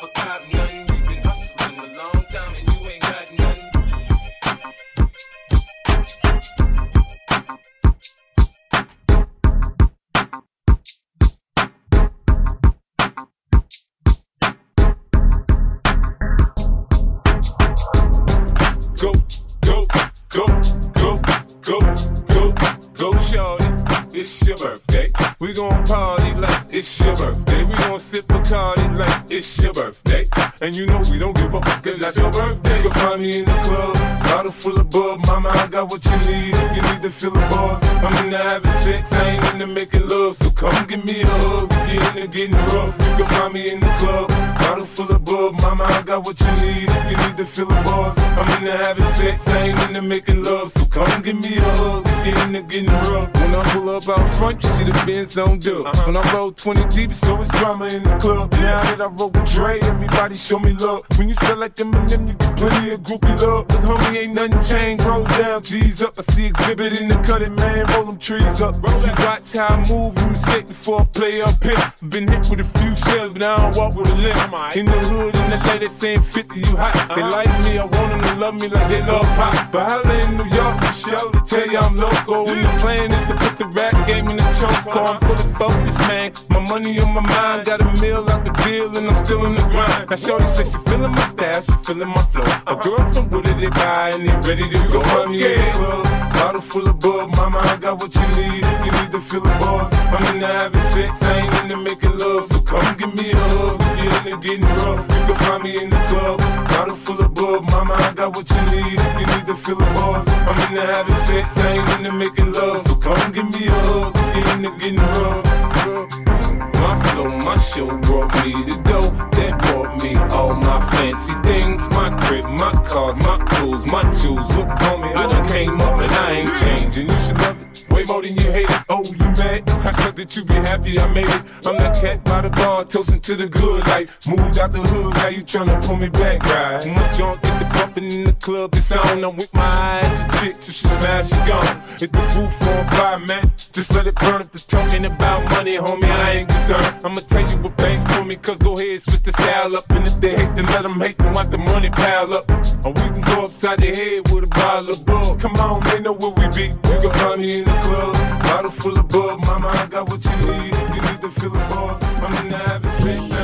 never cop nothing. Making Up out front, you see the Benz on dub. When I roll 20 deep, so it's drama in the club. Now that I roll with Dre, everybody show me love. When you sell like them and them, you get plenty of groupie love. Look, homie, ain't nothing changed. Roll down, G's up. I see Xzibit in the cutting, man. Roll them trees up. Roll that. Watch how I move, you mistake before I play up here. Been hit with a few shells, but I don't walk with a limp. In the hood, in the lady saying 50, you hot. They like me, I want them to love me like they love pop. But holla in New York, show to tell you I'm local. And the plan is to put the rap game me the choke. I'm full of focus, man. My money on my mind, got a meal out the deal, and I'm still in the grind. Now, Shorty says she feeling my style, she feeling my flow. A girl from Wooded, they buy, and they ready to go. In the club, bottle full of bub. Mama, I got what you need if you need to feel the buzz. I'm into having sex, I ain't into making love. So come give me a hug, if you're into getting rough. You can find me in the club, bottle full of bub. Mama, I got what you need if you need to feel the buzz. I'm into having sex, I ain't into making love. So come give me a hug, you're into getting rough. My flow, my show brought me the dough that brought me all my fancy things. My crib, my cars, my clothes, my jewels. Look, homie, I done came up and I ain't changing. More than you hate it. Oh, you mad? I thought that you be happy I made it. I'm that cat by the bar, toasting to the good life. Moved out the hood, now you tryna pull me back, right? When my junk get the bumping in the club, it's on. I'm with my eyes to chicks, if she smash, she gone. Hit the roof on fire, man. Just let it burn if the talking about money, homie, I ain't concerned. I'ma tell you what banks for me, cause go ahead, switch the style up. And if they hate, then let them hate, then watch the money pile up. Or we can go upside the head with a bottle of bug. Come on, they know where we be. You can find me in the club, bottle full of bug. Mama, I got what you need if you need to feel the buzz. I'm in the having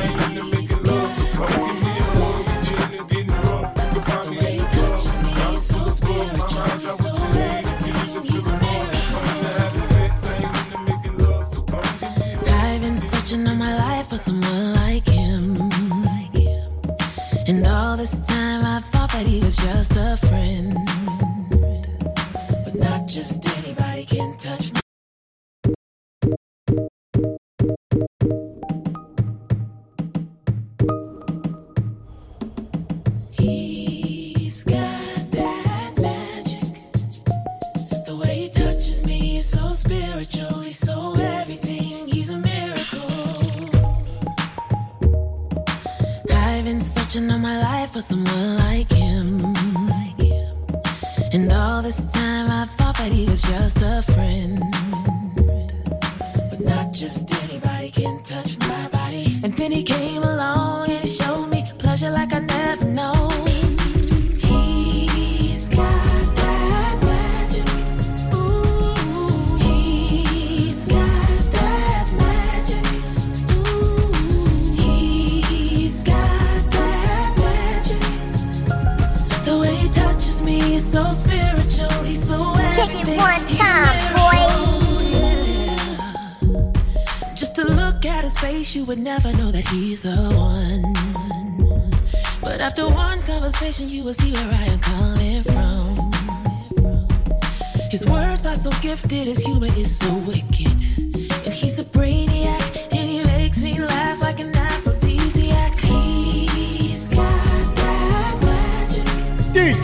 so spiritual, he's so Kick it one time, boy. Just to look at his face, you would never know that he's the one. But after one conversation, you will see where I am coming from. His words are so gifted, his humor is so wicked. And he's a brainiac, and he makes me laugh like an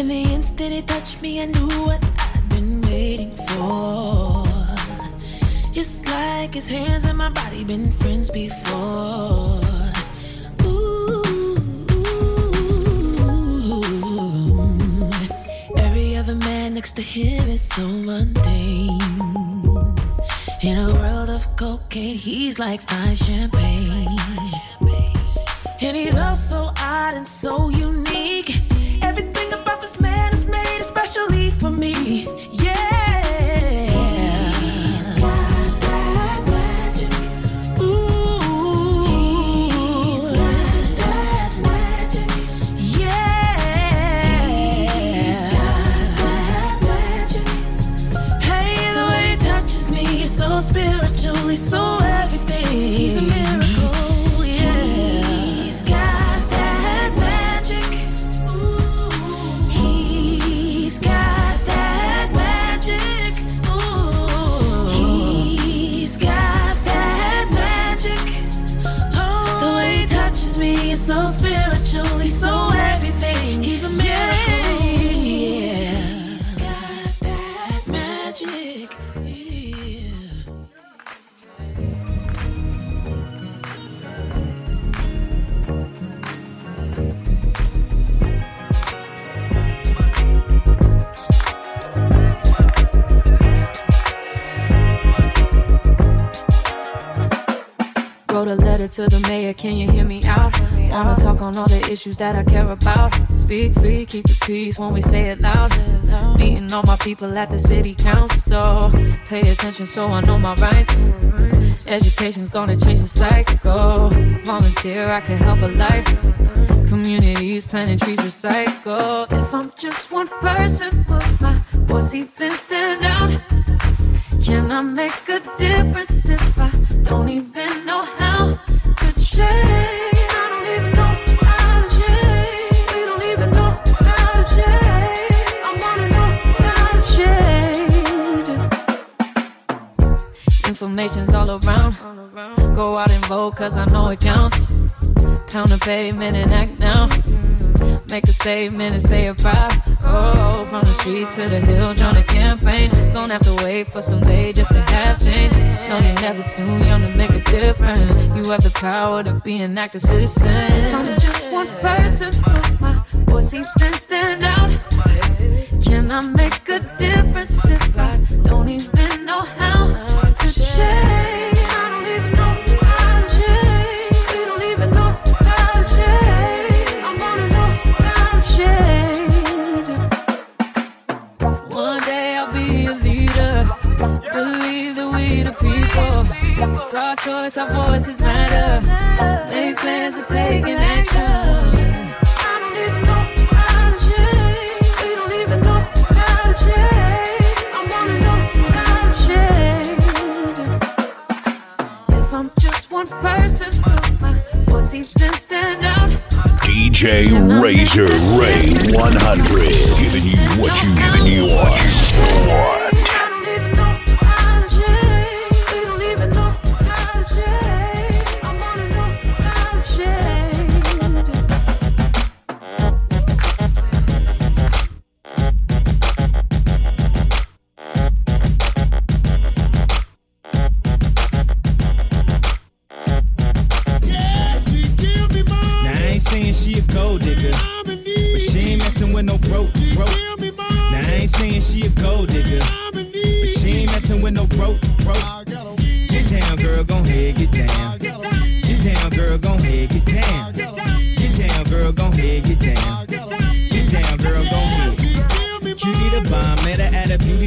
And the instant he touched me, I knew what I'd been waiting for. It's like his hands and my body been friends before. Ooh, Every other man next to him is so mundane. In a world of cocaine, he's like fine champagne. And he's also odd and so unique. Touches me so spiritually so Wrote a letter to the mayor, can you hear me out? Wanna talk on all the issues that I care about. Speak free, keep the peace when we say it loud. Meeting all my people at the city council. Pay attention so I know my rights. Education's gonna change the cycle. Volunteer, I can help a life. Communities planting trees, recycle. If I'm just one person, will my voice even stand out? Can I make a difference if I don't even know how to change? Information's all around. Go out and vote, cause I know it counts. Pound the pavement and act now. Make a statement and say it proud. Oh, from the street to the hill, join a campaign. Don't have to wait for some day just to have change. No, you're never too young to make a difference. You have the power to be an active citizen. I'm just one person, my voice even stand out? Can I make a difference if I don't even know how to change? It's our choice, our voices matter. Make plans taking action. I don't even know how to change. We don't even know how to change. I wanna know how to change. If I'm just one person, my voice even stand out? DJ Razor Ray 100. Giving you what you giving you what you want. broke, broke. Now I ain't saying she a gold digger, but she ain't messing with no broke, broke. Get down, girl, gon' head, get down. Get down, girl, gon' head, get down. Get down, girl, gon' head, get down. Get down, girl, gon' head. Cutie the bomb, met her at a beauty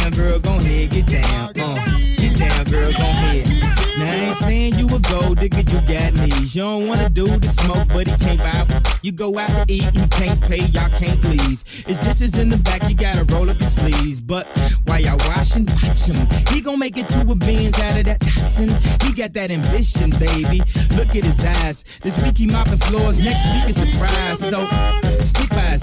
Down, girl, gon' head, get down, uh. Get down, girl, gon' head. Now I ain't saying you a gold digger, you got knees. You don't wanna do the smoke, but he can't buy. You go out to eat, he can't pay, y'all can't leave. His dishes in the back, you gotta roll up your sleeves. But while y'all washing, watch him. He gon' make it to a Benz out of that Datsun. He got that ambition, baby. Look at his eyes. This week he mopping floors, next week is the fries. So stick by his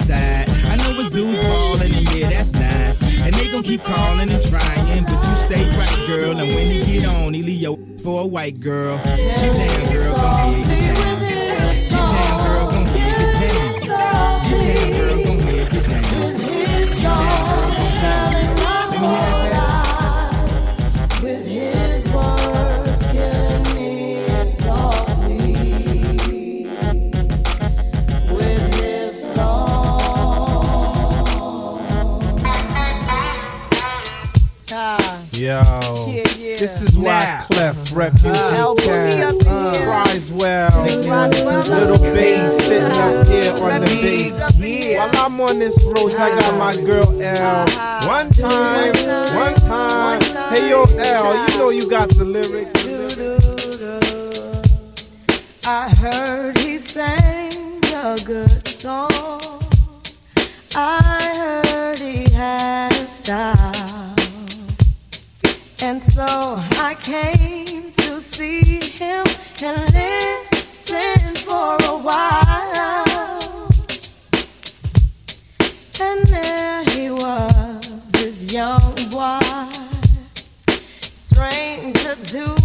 keep calling and trying, but you stay right, girl. And when he get on, he leave your for a white girl. Get down, girl, go ahead, get down. Get down, girl, go ahead, get down. Get down, girl, go ahead, get down. Get down, girl, go ahead. Let me hear that Clef Refugee Al, ah. put me Cat up in here. cries well. Roswell, Little bass sitting up here on the bass. up in here. While I'm on this road, I got my ah. girl L. One time, one time. Hey yo, L, you know you got the lyrics. I heard he sang a good song. I heard he had a style. And so I came see him and listen for a while. And there he was, this young boy, stranger to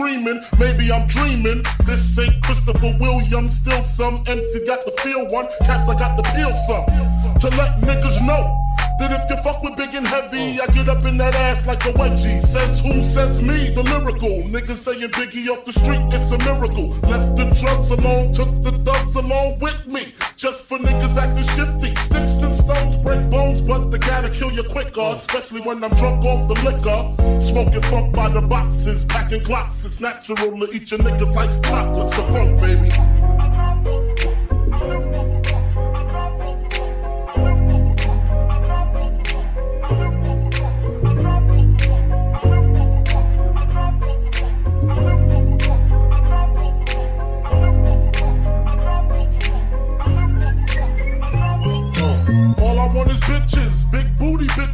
Maybe I'm dreaming. This ain't Christopher Williams, still some MCs got the feel one. Cats, I got the peel some. To let niggas know that if you fuck with big and heavy, I get up in that ass like a wedgie. Says who? Says me, the lyrical. Niggas saying Biggie off the street, it's a miracle. Left the drugs alone, took the thugs along with me. Just for niggas acting shifty. Sticks and stones break bones, but they gotta kill you quicker. Especially when I'm drunk off the liquor. Smoking funk by the boxes, packing clocks. It's natural to eat your niggas like chocolates. So funk, baby.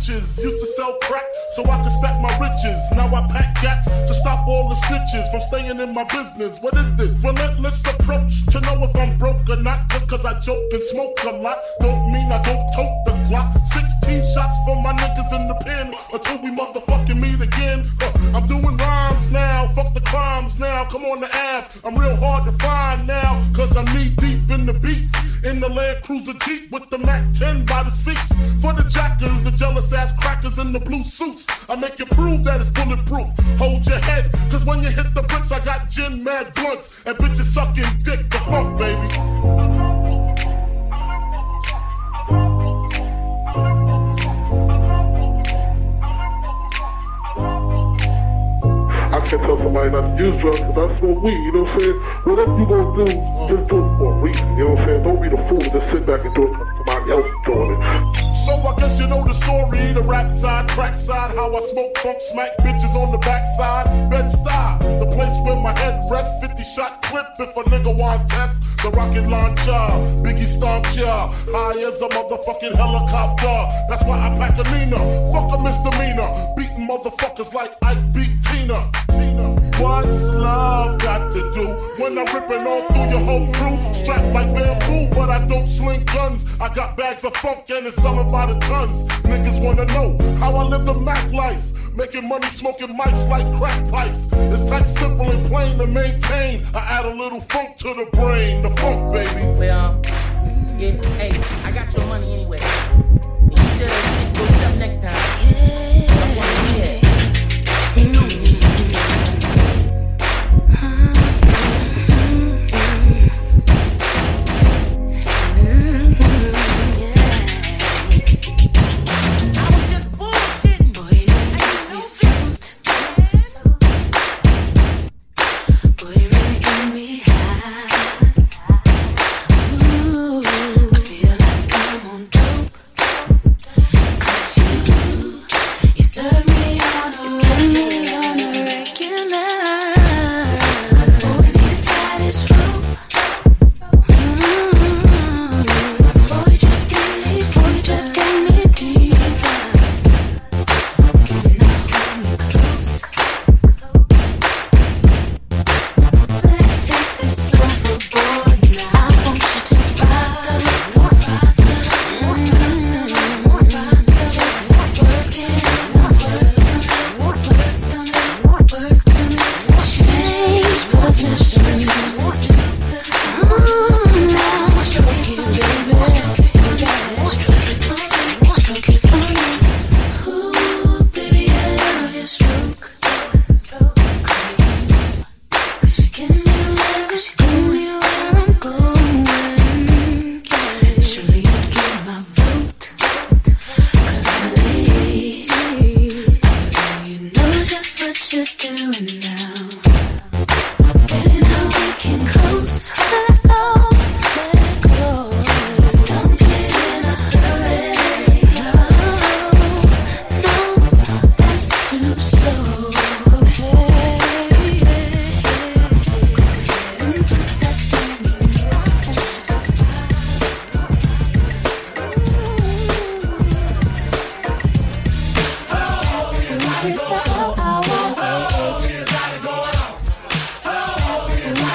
Bitches. Used to sell crack so I could stack my riches. Now I pack cats to stop all the snitches from staying in my business. What is this? Relentless approach to know if I'm broke or not. Just cause I joke and smoke a lot. Don't mean I don't tote the Glock. 16 shots for my niggas in the pen until we motherfucking meet again. Uh, I'm doing rhymes now, fuck the crimes now. Come on the app, I'm real hard to find now. Cause I'm knee deep in the beats. In the Land Cruiser Jeep with the Mac 10 by the seats. For the jackers, the jealous ass crackers in the blue suits. I make you prove that it's bulletproof. Hold your head, cause when you hit the bricks, I got gin mad blunts and bitches sucking dick. The fuck, baby. Can tell somebody not to use drugs because I smoke weed, you know what I'm saying? Whatever you gonna do, just do it for a reason, you know what I'm saying? Don't be the fool, just sit back and do it because somebody else doing it. So I guess you know the story, the rap side, crack side, how I smoke funk, smack bitches on the backside. Bed-Stuy, the place where my head rests, 50 shot clip if a nigga want test. The rocket launcher, Biggie stomp ya, high as a motherfucking helicopter. That's why I pack a Nina, fuck a misdemeanor, motherfuckers like Ike beat Tina. Tina. What's love got to do when I'm ripping all through your whole crew? Strapped like bamboo, but I don't sling guns. I got bags of funk and it's selling by the tons. Niggas wanna know how I live the Mac life. Making money smoking mics like crack pipes. It's type simple and plain to maintain. I add a little funk to the brain, the funk baby. Well, yeah, hey, I got your money anyway. You said that shit up next time. I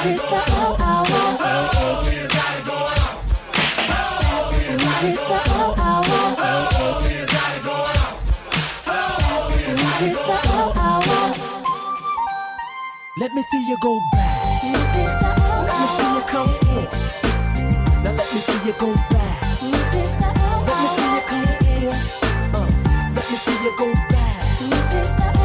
Let me see you go back. Let me see you come in. Now let me see you go back. Let me see you come in. Uh, let me see you go back.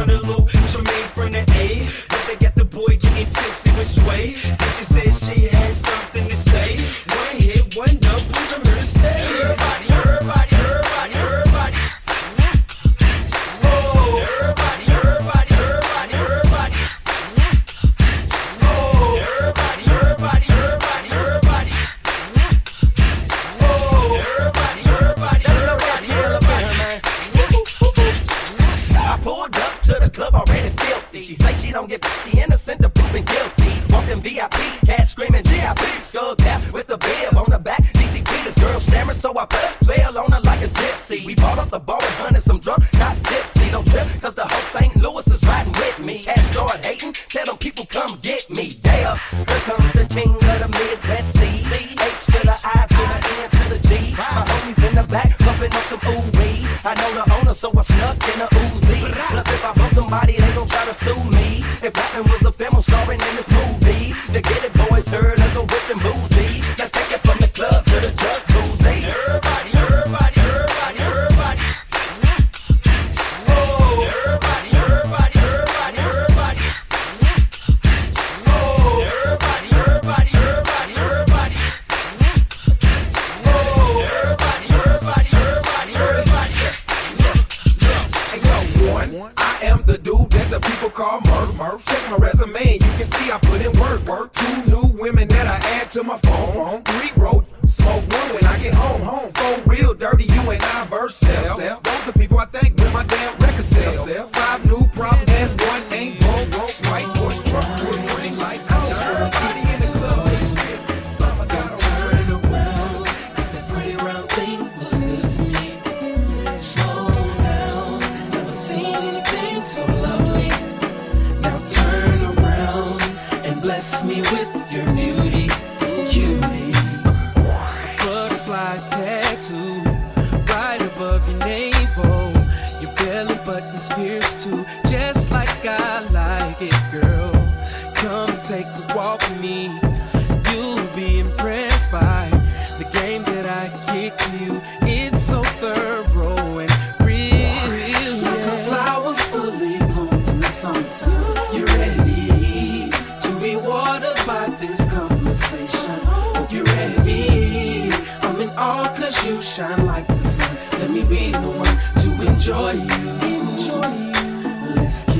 from the loot, Jermaine from the A. But they got the boy getting tipsy with sway. shine like the sun. Let me be the one to enjoy you. Enjoy you. Let's keep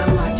I like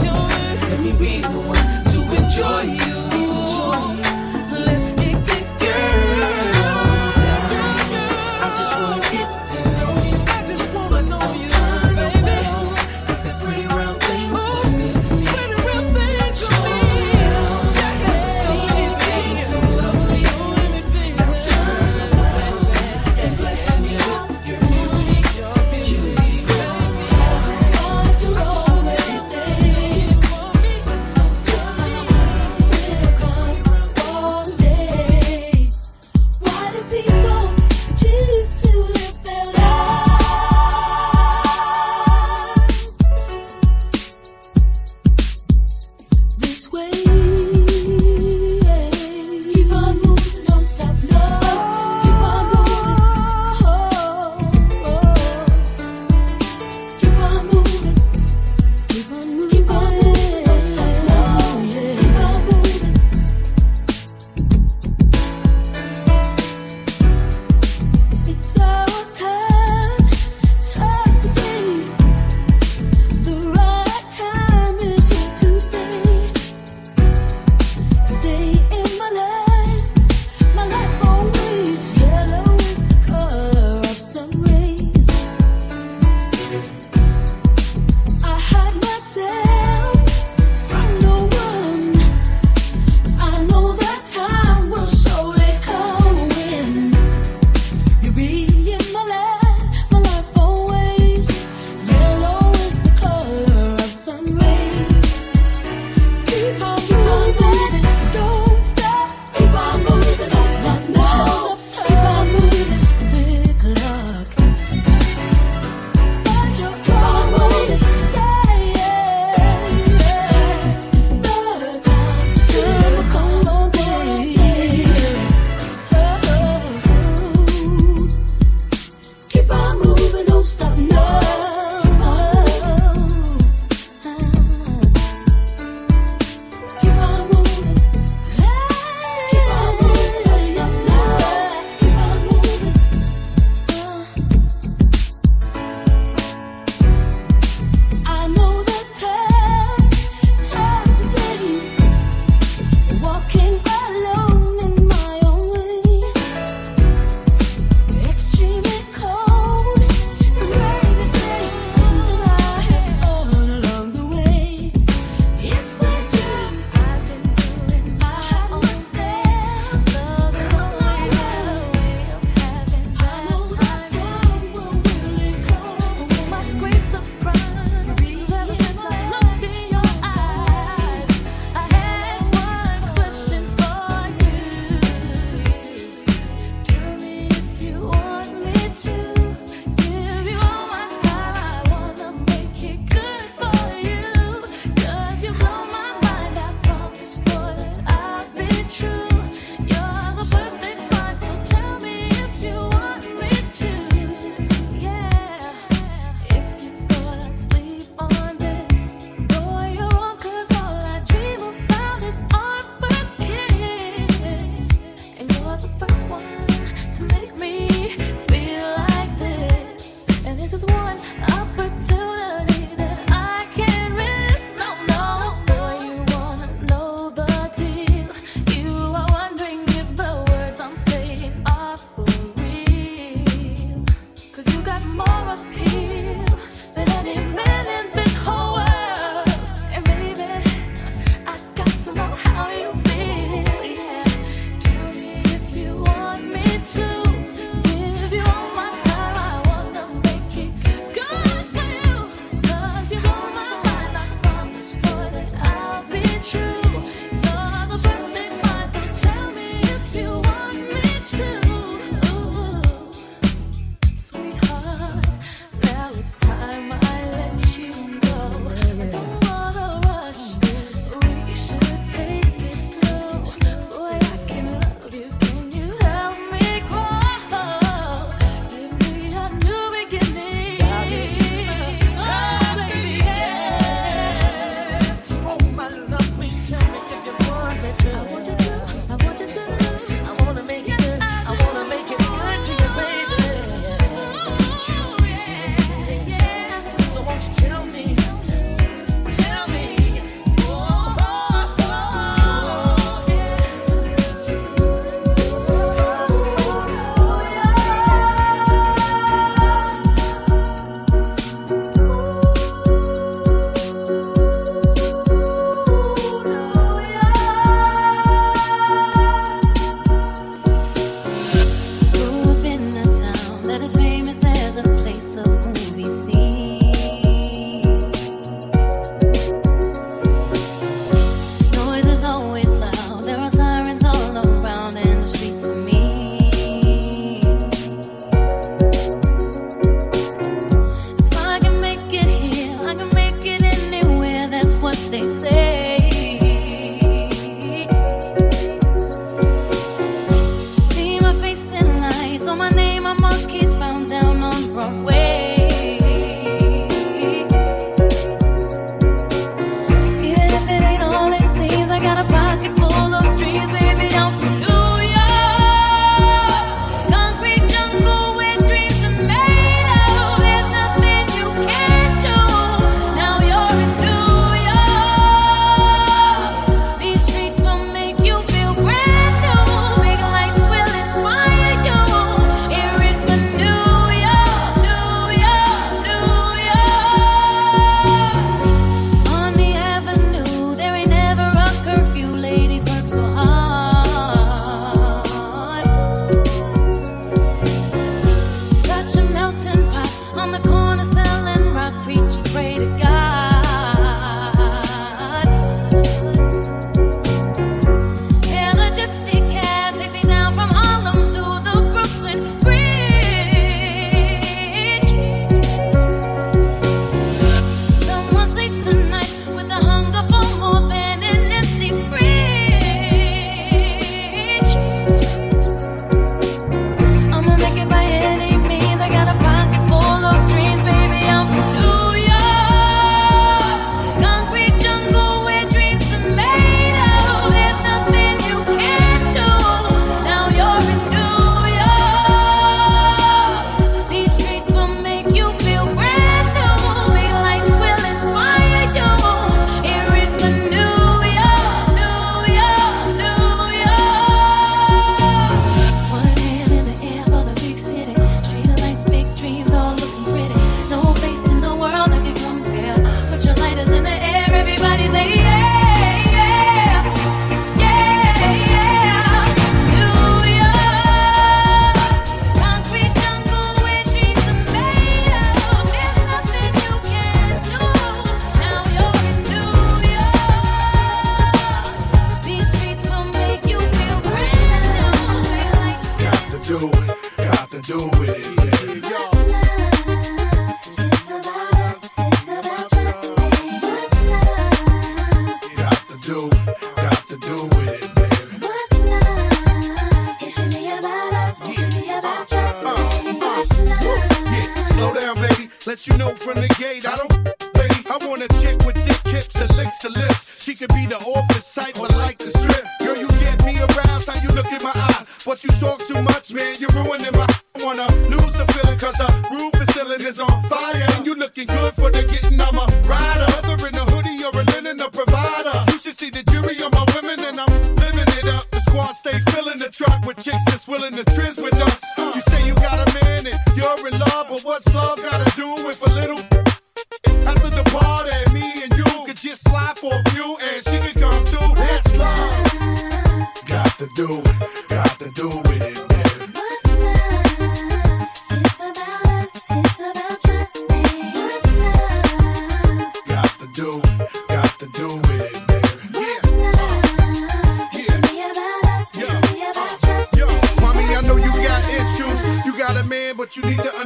You need to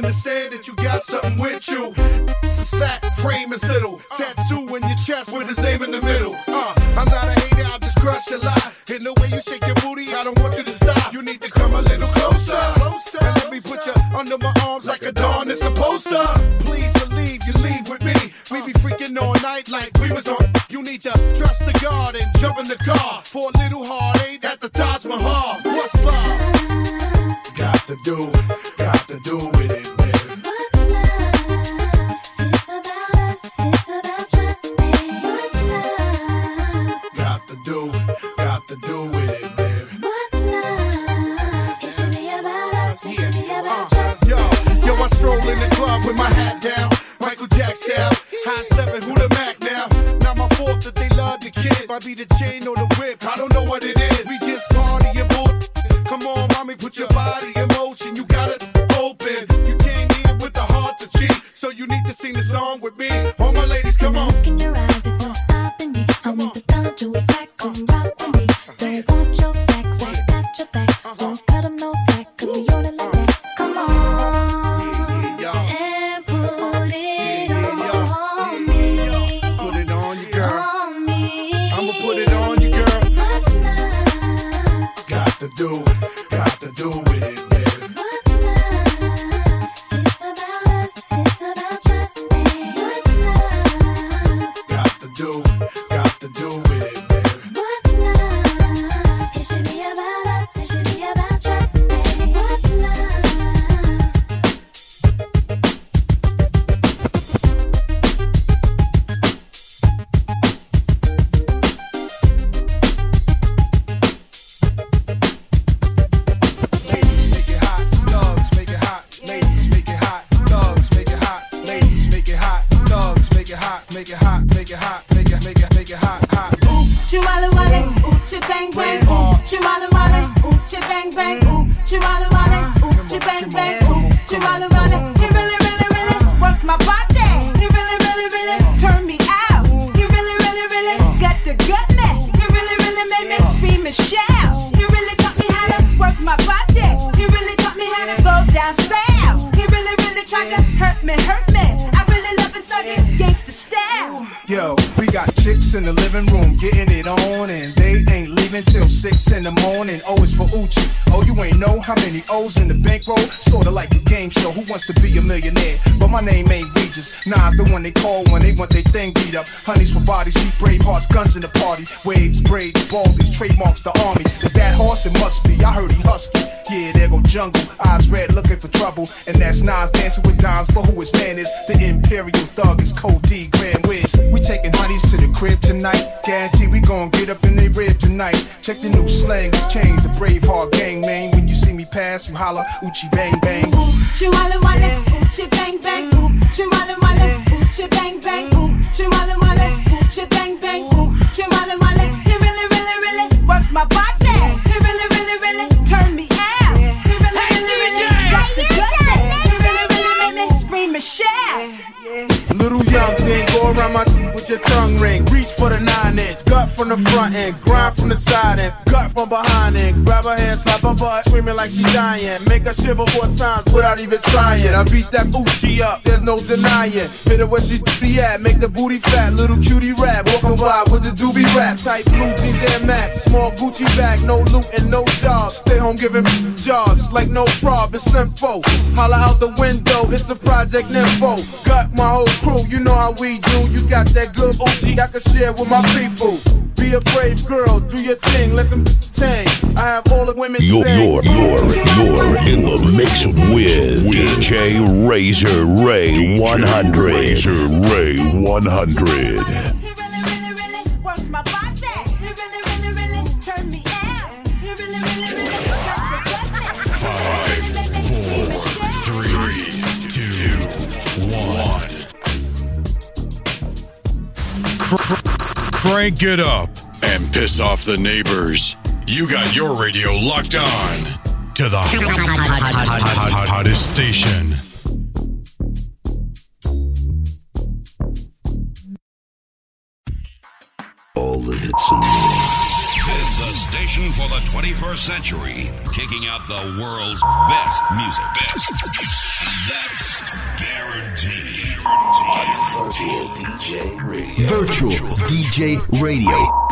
Yo, we got chicks in the living room getting it on, and they ain't leaving till six in the morning. Oh, it's for Oochie. Oh, you ain't know how many O's in the bankroll. Sorta like a game show. Who wants to be a millionaire? But my name ain't Regis. Nas, the one they call when they want their thing beat up. Honeys for bodies, keep brave hearts, guns in the party. Waves, braids, baldies, trademarks, the army. Is that horse? It must be. I heard he husky. Yeah, there go jungle. Eyes red, looking for trouble. And that's Nas dancing with dimes. But who his man is? The imperial thug is Cody Grand Wiz. We taking hotties to the crib tonight. Guarantee we gon' get up in they rib tonight. Check the new slang, it's changed. the brave hard gang man. When you see me pass, you holler, Oochie bang bang. Oochie Wally Wally, Oochie bang bang. Oochie Wally Wally, Ooh, bang bang. Oochie Wally Wally, Oochie bang bang. Oochie Wally Wally. He really, really, really worked my body. He really, really, really turned me out. He really, really, really got the good. He really, really, really scream and shout. Little young then go around my let your tongue ring. Reach for the nine inch, gut from the front end, grind from the side end, gut from behind end. Grab her hand, slap her butt, screaming like she dying. Make her shiver four times without even trying. I beat that booty up, there's no denying. Hit her where she be at, make the booty fat, little cutie rap. Walking by with the doobie rap, tight blue jeans and max, small Gucci bag, no loot and no jobs, Stay home giving jobs like no prob, it's info. Holla out the window, it's the project info. Gut my whole crew, you know how we do. You got that good Oochie I can share with my people. Be a brave girl, do your thing, let them tang. I have all the women You're, sing. you're, you're, you're in the mix with DJ Razor Ray 100. Razor Ray 100. Crank it up and piss off the neighbors. You got your radio locked on to the hottest station. All the hits and This is the station for the 21st century, kicking out the world's best music. Best. That's guaranteed. Virtual DJ Radio. Virtual, DJ Radio.